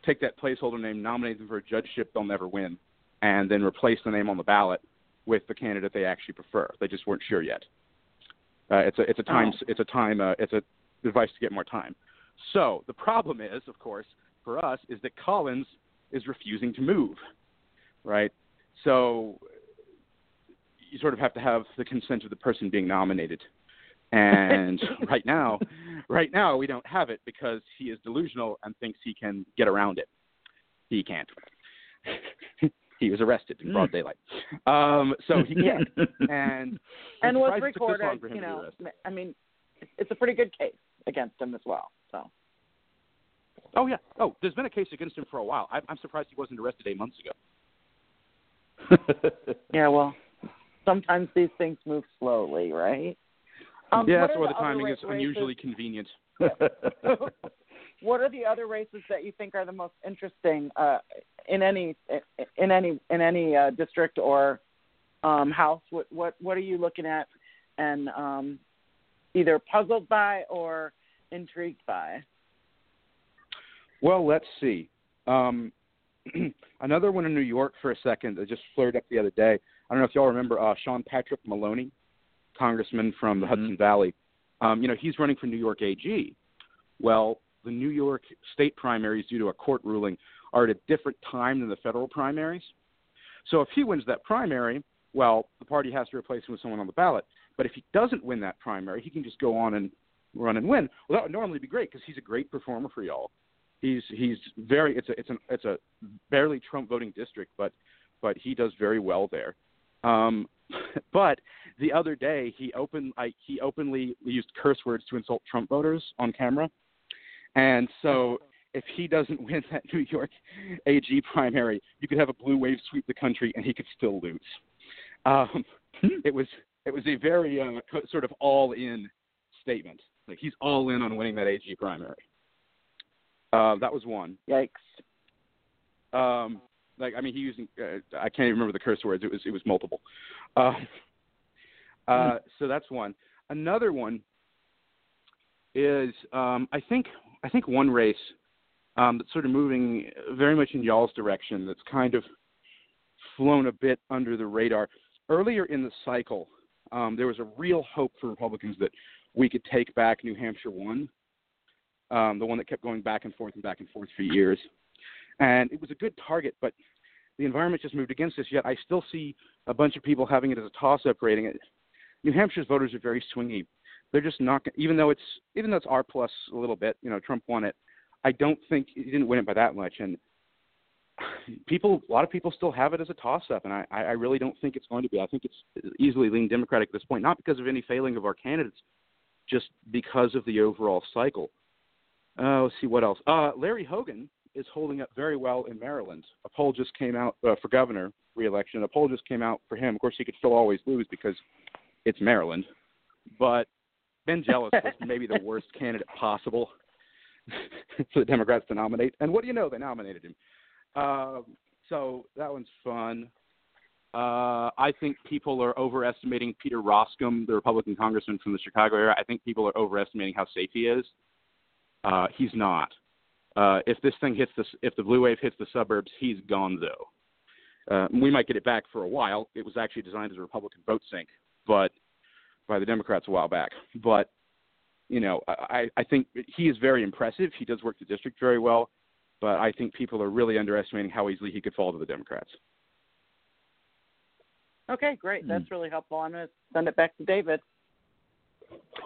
E: take that placeholder name, nominate them for a judgeship they'll never win, and then replace the name on the ballot with the candidate they actually prefer. They just weren't sure yet. Uh, it's a it's a time
C: Oh.
E: it's a time uh, it's a device to get more time. So the problem is, of course, for us, is that Collins is refusing to move, right? So you sort of have to have the consent of the person being nominated. And right now, right now we don't have it because he is delusional and thinks he can get around it. He can't. He was arrested in broad daylight. Um, so he can't. And
C: and was
E: surprised it took this long
C: recorded. You know. I mean, it's a pretty good case against him as well. So
E: Oh yeah. Oh, there's been a case against him for a while. I, I'm surprised he wasn't arrested eight months ago.
C: yeah, well, sometimes these things move slowly, right? Um,
E: yeah, that's why the timing is unusually convenient.
C: What are the other races that you think are the most interesting uh, in any in any in any uh, district or um, house? What what what are you looking at and um, either puzzled by or intrigued by?
E: Well, let's see. Um, another one in New York for a second that just flared up the other day. I don't know if y'all remember uh, Sean Patrick Maloney, congressman from the Hudson Valley. Um, you know, he's running for New York AG. Well, the New York state primaries, due to a court ruling, are at a different time than the federal primaries. So if he wins that primary, well, the party has to replace him with someone on the ballot. But if he doesn't win that primary, he can just go on and run and win. Well, that would normally be great because he's a great performer for y'all. He's he's very it's a it's an it's a barely Trump voting district, but but he does very well there. Um, but the other day he open I, he openly used curse words to insult Trump voters on camera, and so if he doesn't win that New York AG primary, you could have a blue wave sweep the country and he could still lose. Um, it was it was a very uh, sort of all in statement. Like he's all in on winning that AG primary. Uh, that was one.
C: Yikes!
E: Um, like I mean, he using uh, I can't even remember the curse words. It was it was multiple. Uh, uh, so that's one. Another one is um, I think I think one race um, that's sort of moving very much in y'all's direction. That's kind of flown a bit under the radar. Earlier in the cycle, um, there was a real hope for Republicans that we could take back New Hampshire one, um, the one that kept going back and forth and back and forth for years. And it was a good target, but the environment just moved against us. Yet I still see a bunch of people having it as a toss-up rating. It. New Hampshire's voters are very swingy. They're just not, even though it's even though it's R plus a little bit. You know, Trump won it. I don't think he didn't win it by that much, and people, a lot of people still have it as a toss-up, and I, I really don't think it's going to be. I think it's easily leaning Democratic at this point, not because of any failing of our candidates, just because of the overall cycle. Uh, let's see what else. Uh, Larry Hogan is holding up very well in Maryland. A poll just came out uh, for governor reelection. A poll just came out for him. Of course, he could still always lose because it's Maryland. But Ben Jealous was maybe the worst candidate possible for the Democrats to nominate. And what do you know? They nominated him. Um, so that one's fun. Uh, I think people are overestimating Peter Roskam, the Republican congressman from the Chicago area. I think people are overestimating how safe he is. Uh, he's not. Uh, if this thing hits the if the blue wave hits the suburbs, he's gone though. Uh, we might get it back for a while. It was actually designed as a Republican vote sink, but by the Democrats a while back. But you know, I, I think he is very impressive. He does work the district very well, but I think people are really underestimating how easily he could fall to the Democrats.
C: Okay, great. That's really helpful. I'm going to send it back to David.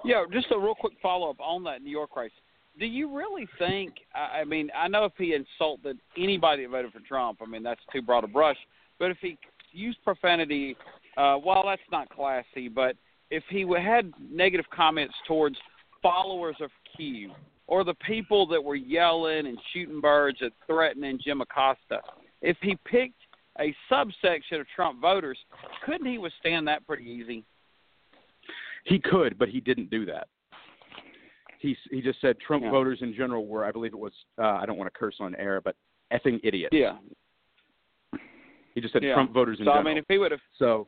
B: Yeah, just a real quick follow up on that New York race. Do you really think? I I mean, I know if he insulted anybody that voted for Trump, I mean that's too broad a brush. But if he used profanity, uh, well, that's not classy. But if he had negative comments towards followers of Q or the people that were yelling and shooting birds and threatening Jim Acosta, if he picked a subsection of Trump voters, couldn't he withstand that pretty easy?
E: He could, but he didn't do that. he he just said Trump
B: Yeah.
E: voters in general were, I believe it was, uh, I don't want to curse on air, but effing idiots.
B: Yeah.
E: He just said
B: Yeah.
E: Trump voters in general.
B: So I mean, if he would have,
E: so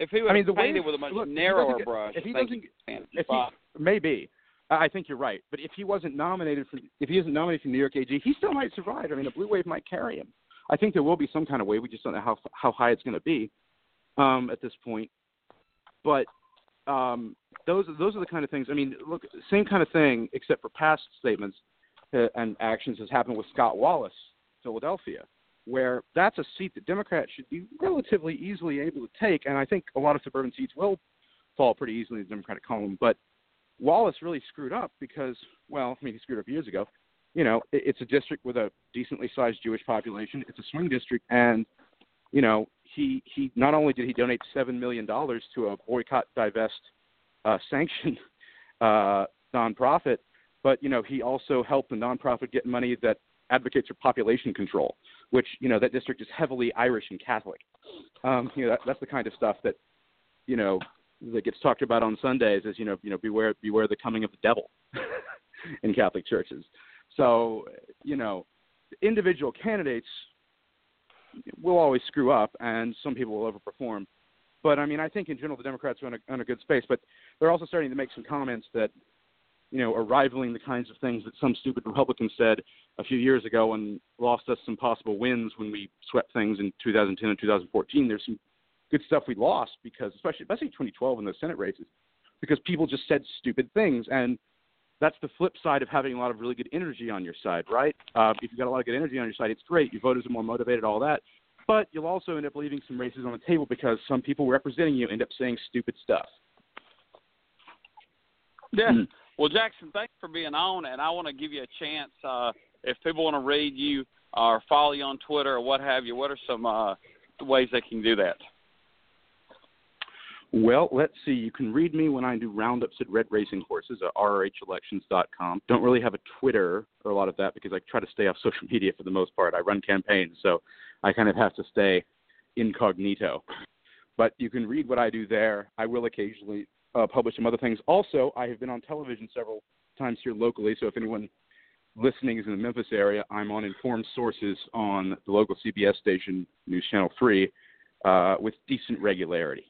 B: if he would
E: I mean, the way
B: painted
E: if-
B: with a much
E: look,
B: narrower
E: get-
B: brush,
E: if he doesn't if he maybe I I think you're right, but if he wasn't nominated for if he isn't nominated for New York AG, he still might survive. I mean, a blue wave might carry him. I think there will be some kind of wave. We just don't know how how high it's going to be um, at this point. But um, those those are the kind of things. I mean, look, same kind of thing, except for past statements uh, and actions has happened with Scott Wallace, Philadelphia, where that's a seat that Democrats should be relatively easily able to take, and I think a lot of suburban seats will fall pretty easily in the Democratic column. But Wallace really screwed up because, well, I mean, he screwed up years ago. You know, it, it's a district with a decently sized Jewish population. It's a swing district, and you know, he he not only did he donate seven million dollars to a boycott, divest, uh, sanction uh, nonprofit, but you know, he also helped the nonprofit get money that advocates for population control, which you know that district is heavily Irish and Catholic. Um, you know, that, that's the kind of stuff that you know that gets talked about on Sundays as you know, you know, beware beware the coming of the devil in Catholic churches. So, you know, individual candidates will always screw up, and some people will overperform. But I mean, I think in general the Democrats are in a, in a good space. But they're also starting to make some comments that, you know, are rivaling the kinds of things that some stupid Republicans said a few years ago and lost us some possible wins when we swept things in 2010 and 2014. There's some good stuff we lost because, especially especially 2012 in those Senate races, because people just said stupid things, and that's the flip side of having a lot of really good energy on your side, right? Uh, if you've got a lot of good energy on your side, it's great. Your voters are more motivated, all that. But you'll also end up leaving some races on the table because some people representing you end up saying stupid stuff.
B: Yeah.
E: Hmm.
B: Well, Jackson, thanks for being on, and I want to give you a chance. Uh, if people want to read you or follow you on Twitter or what have you, what are some uh, ways they can do that?
E: Well, let's see. You can read me when I do roundups at Red Racing Horses at rrhelections.com. Don't really have a Twitter or a lot of that because I try to stay off social media for the most part. I run campaigns, so I kind of have to stay incognito. But you can read what I do there. I will occasionally uh, publish some other things. Also, I have been on television several times here locally, so if anyone listening is in the Memphis area, I'm on Informed Sources on the local CBS station, News Channel 3, uh, with decent regularity.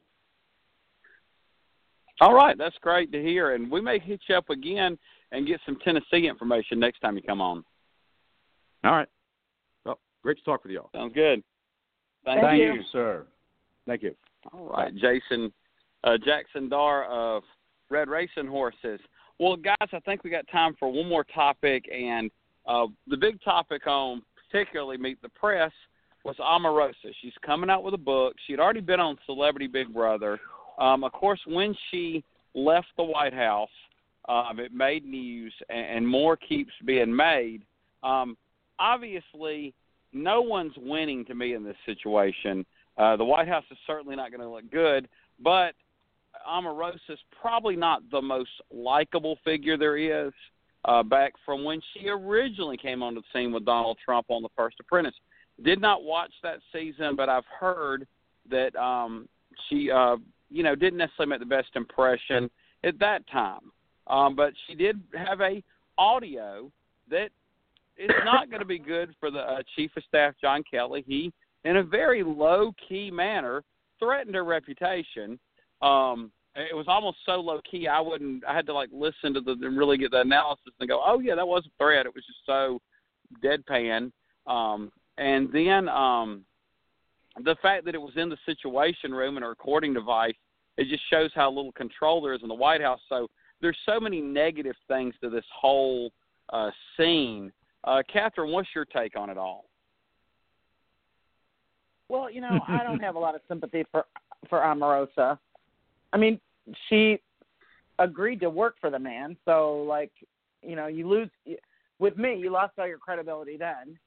B: All right, that's great to hear, and we may hit you up again and get some Tennessee information next time you come on.
E: All right. Well, great to talk with y'all.
B: Sounds good. Thank,
D: Thank
B: you.
D: you, sir.
E: Thank you.
B: All right, Jason uh, Jackson Darr of Red Racing Horses. Well, guys, I think we got time for one more topic, and uh, the big topic on particularly Meet the Press was Omarosa. She's coming out with a book. She had already been on Celebrity Big Brother. Um, of course, when she left the White House, um, it made news, and, and more keeps being made. Um, obviously, no one's winning to me in this situation. Uh, the White House is certainly not going to look good, but Omarosa is probably not the most likable figure there is. Uh, back from when she originally came onto the scene with Donald Trump on The First Apprentice, did not watch that season, but I've heard that um, she, uh, you know, didn't necessarily make the best impression at that time. Um, but she did have a audio that is not going to be good for the uh, chief of staff, John Kelly. He, in a very low key manner, threatened her reputation. Um, it was almost so low key I wouldn't. I had to like listen to the and really get the analysis and go, oh yeah, that was a threat. It was just so deadpan. Um, and then um, the fact that it was in the Situation Room and a recording device, it just shows how little control there is in the White House. So there's so many negative things to this whole uh, scene. Uh, Catherine, what's your take on it all?
C: Well, you know, I don't have a lot of sympathy for for Omarosa. I mean, she agreed to work for the man, so like, you know, you lose with me, you lost all your credibility then,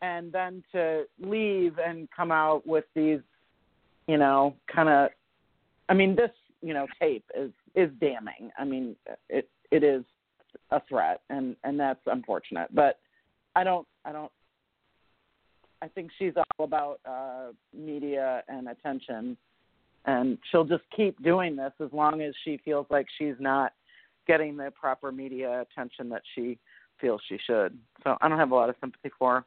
C: and then to leave and come out with these, you know, kind of, I mean, this, you know, tape is is damning. I mean, it it is a threat, and and that's unfortunate, but I don't I don't I think she's all about uh, media and attention, and she'll just keep doing this as long as she feels like she's not getting the proper media attention that she feels she should. So I don't have a lot of sympathy for her.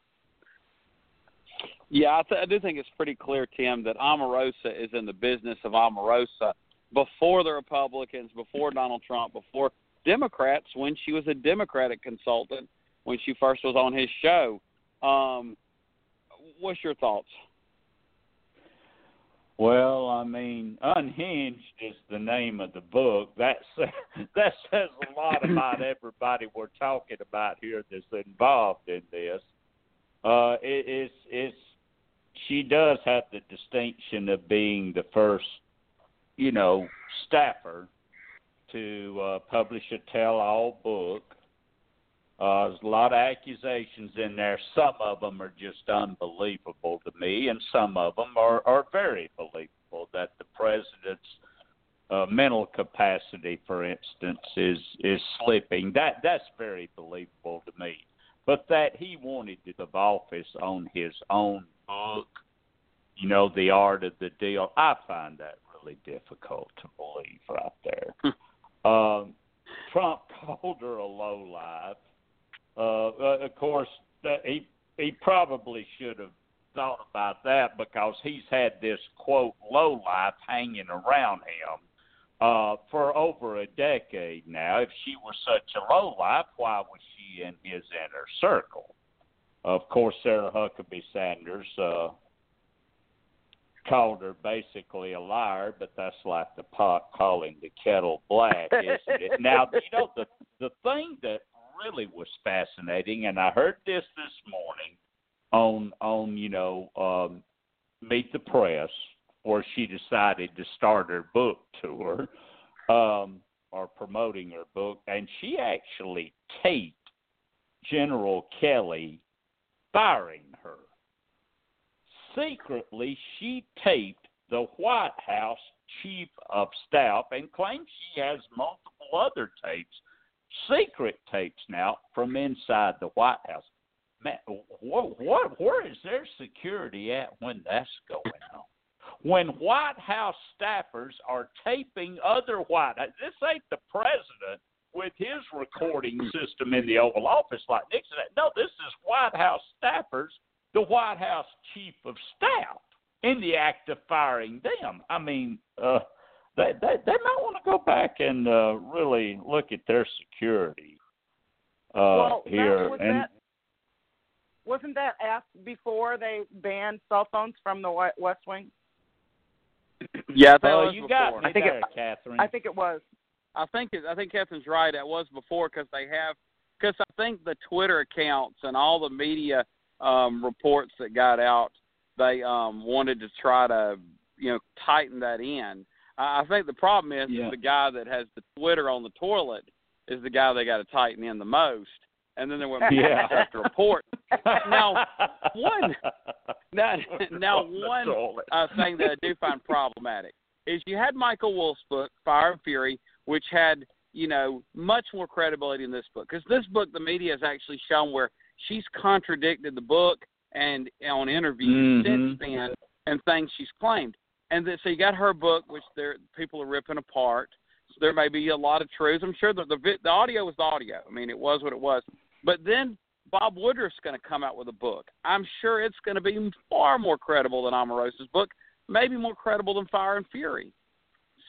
B: Yeah, I, th- I do think it's pretty clear, Tim, that Omarosa is in the business of Omarosa before the Republicans, before Donald Trump, before Democrats, when she was a Democratic consultant when she first was on his show. Um, what's your thoughts?
D: Well, I mean, unhinged is the name of the book. That says, that says a lot about everybody we're talking about here that's involved in this. Uh, it, it's it's she does have the distinction of being the first, you know, staffer to uh, publish a tell-all book. Uh, there's a lot of accusations in there. Some of them are just unbelievable to me, and some of them are, are very believable. That the president's uh, mental capacity, for instance, is is slipping. That that's very believable to me. But that he wanted to of office on his own book, you know, the art of the deal. I find that really difficult to believe right there. um, Trump called her a low life. Uh, uh, of course, that he he probably should have thought about that because he's had this quote low life hanging around him uh, for over a decade now. If she was such a low life, why was she in his inner circle? Of course, Sarah Huckabee Sanders uh, called her basically a liar, but that's like the pot calling the kettle black, isn't it? now, you know the the thing that really was fascinating, and I heard this this morning on on you know um, Meet the Press, where she decided to start her book tour um, or promoting her book, and she actually taped General Kelly firing her. Secretly, she taped the White House chief of staff and claims she has multiple other tapes secret tapes now from inside the White House. Man, what, what, where is their security at when that's going on? When White House staffers are taping other White House, this ain't the president with his recording system in the Oval Office like Nixon. No, this is White House staffers, the White House chief of staff, in the act of firing them. I mean, uh, they they, they might want to go back and uh, really look at their security uh,
C: well,
D: here.
C: was
D: and
C: that, wasn't that asked before they banned cell phones from the West Wing?
B: Yeah, I think
D: uh,
B: was
D: you
B: before.
D: got me
C: I think
D: there,
C: it-
D: Catherine.
C: I think it was.
B: I think it, I think Catherine's right. It was before because they have because I think the Twitter accounts and all the media um, reports that got out, they um, wanted to try to you know tighten that in. I think the problem is,
D: Yeah.
B: is the guy that has the Twitter on the toilet is the guy they got to tighten in the most, and then there were
D: Yeah.
B: to report. Now, one- Now, now one uh, thing that I do find problematic is you had Michael Wolff's book, Fire and Fury, which had you know much more credibility in this book because this book the media has actually shown where she's contradicted the book and on interviews
D: Mhm.
B: since then and things she's claimed. And so you got her book, which there people are ripping apart. So there may be a lot of truths. I'm sure that the the audio was the audio. I mean, it was what it was. But then Bob Woodruff's going to come out with a book. I'm sure it's going to be far more credible than Omarosa's book, maybe more credible than Fire and Fury.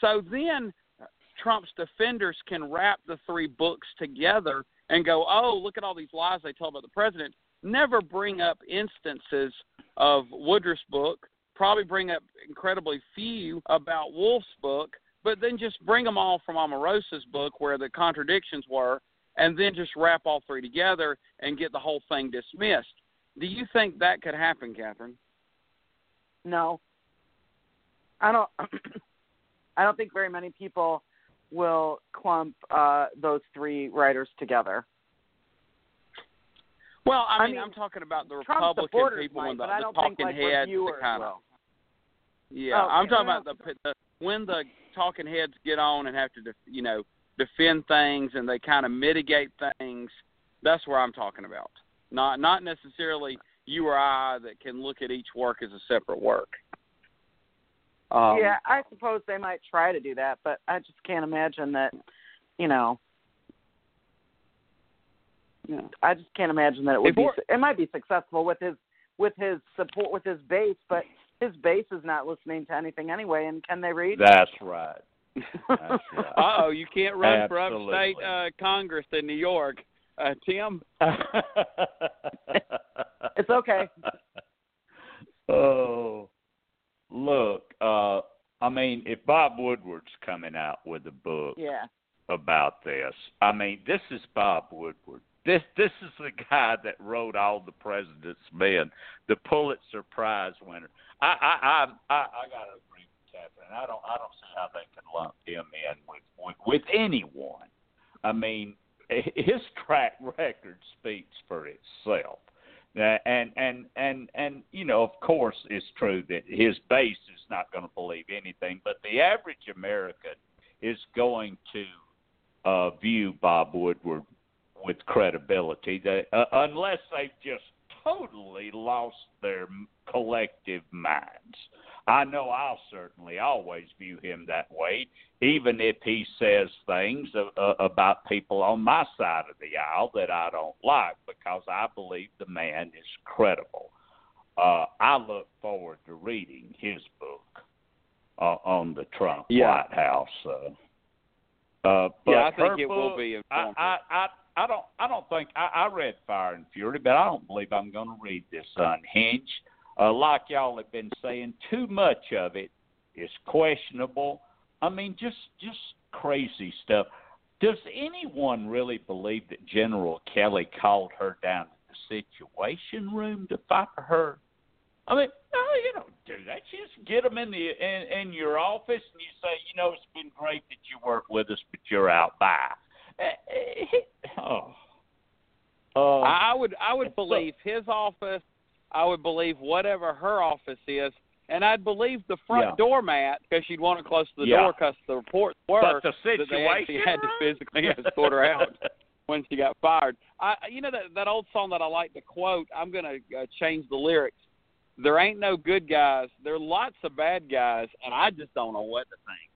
B: So then uh, Trump's defenders can wrap the three books together and go, oh, look at all these lies they tell about the president. Never bring up instances of Woodruff's book, probably bring up incredibly few about Wolff's book, but then just bring them all from Omarosa's book where the contradictions were, and then just wrap all three together and get the whole thing dismissed. Do you think that could happen, Catherine?
C: No. I don't I don't think very many people will clump uh those three writers together.
B: Well, I
C: I
B: mean,
C: mean,
B: I'm talking about the Republican people
C: might,
B: and the,
C: I
B: the talking
C: like
B: heads, the kind of.
C: will.
B: Yeah,
C: Oh,
B: I'm talking about the, the when the talking heads get on and have to, def, you know, defend things and they kind of mitigate things. That's where I'm talking about. Not not necessarily you or I that can look at each work as a separate work. Um,
C: yeah, I suppose they might try to do that, but I just can't imagine that, you know, Yeah. I just can't imagine that it would be. It might be successful with his with his support with his base, but his base is not listening to anything anyway. And can they read?
D: That's right. That's right.
B: Uh oh, you can't run for upstate uh, Congress in New York, uh, Tim.
C: It's okay.
D: oh, look. Uh, I mean, if Bob Woodward's coming out with a book
C: yeah.
D: about this, I mean, this is Bob Woodward. This this is the guy that wrote all the President's Men, the Pulitzer Prize winner. I I I I, I got to agree with Catherine. I don't I don't see how they can lump him in with with, with anyone. I mean, his track record speaks for itself. And and and and you know, of course, it's true that his base is not going to believe anything, but the average American is going to uh, view Bob Woodward with credibility, that, uh, unless they've just totally lost their collective minds. I know I'll certainly always view him that way, even if he says things uh, uh, about people on my side of the aisle that I don't like, because I believe the man is credible. Uh, I look forward to reading his book uh, on the Trump
B: Yeah.
D: White House. Uh, uh, but
B: Yeah, I think it will be informative.
D: I, I, I don't, I don't think I, I read Fire and Fury, but I don't believe I'm going to read this Unhinged. Uh, like y'all have been saying, too much of it is questionable. I mean, just, just crazy stuff. Does anyone really believe that General Kelly called her down to the Situation Room to fire her? I mean, no, you don't do that. You just get them in the in, in your office and you say, you know, it's been great that you work with us, but you're out by. Eh, Oh, uh,
B: I would I would
D: so-
B: believe his office. I would believe whatever her office is, and I'd believe the front
D: Yeah.
B: doormat because she'd want it close to the
D: Yeah.
B: door because the reports were
D: but the
B: that they actually had to physically escort her out when she got fired. I you know that that old song that I like to quote. I'm gonna uh, change the lyrics. There ain't no good guys. There are lots of bad guys, and I just don't know what to think.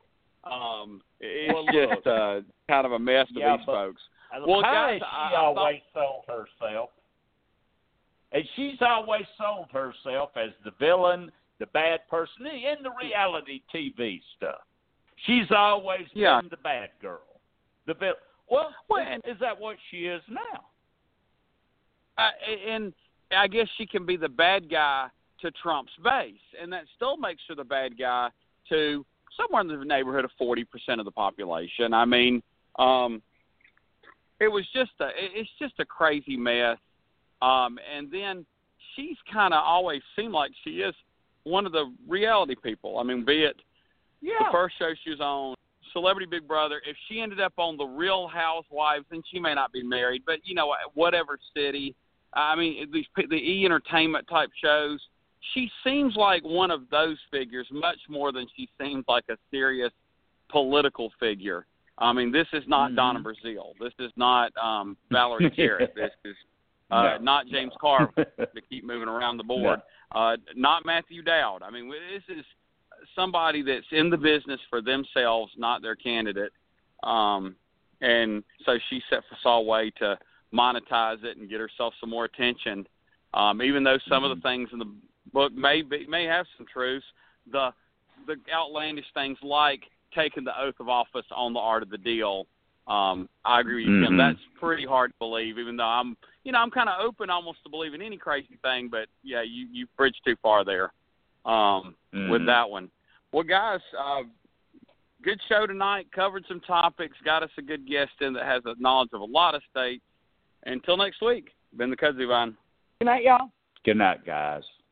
B: Um, it's
D: Well,
B: just uh, kind of a mess to
D: Yeah,
B: these folks. Well,
D: how
B: guys,
D: she
B: I- I thought-
D: always sold herself? And she's always sold herself as the villain, the bad person in the reality TV stuff. She's always
B: Yeah.
D: been the bad girl, the villain. Well,
B: Well,
D: is,
B: and-
D: is that what she is now?
B: I, and I guess she can be the bad guy to Trump's base, and that still makes her the bad guy to somewhere in the neighborhood of forty percent of the population. I mean, um, it was just a, it's just a crazy mess. Um, and then she's kind of always seemed like she is one of the reality people. I mean, be it the first show she was on, Celebrity Big Brother. If she ended up on the Real Housewives, then she may not be married, but you know, whatever city. I mean, these the E Entertainment type shows. She seems like one of those figures much more than she seems like a serious political figure. I mean, this is not
D: Mhm.
B: Donna Brazile. This is not um, Valerie Jarrett. This is uh,
D: No,
B: not James
D: no.
B: Carville to keep moving around the board. Uh, not Matthew Dowd. I mean, this is somebody that's in the business for themselves, not their candidate. Um, and so she set for saw a way to monetize it and get herself some more attention. Um, even though some of the things in the book may be, may have some truths, the the outlandish things like taking the oath of office on the art of the deal. Um, I agree with you, Tim.
D: Mhm.
B: That's pretty hard to believe. Even though I'm, you know, I'm kind of open almost to believing any crazy thing, but yeah, you you bridged too far there um, with
D: Mhm.
B: that one. Well, guys, uh, good show tonight. Covered some topics. Got us a good guest in that has a knowledge of a lot of states. Until next week, been the Kudzu Vine.
C: Good night, y'all.
D: Good night, guys.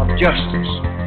A: of justice.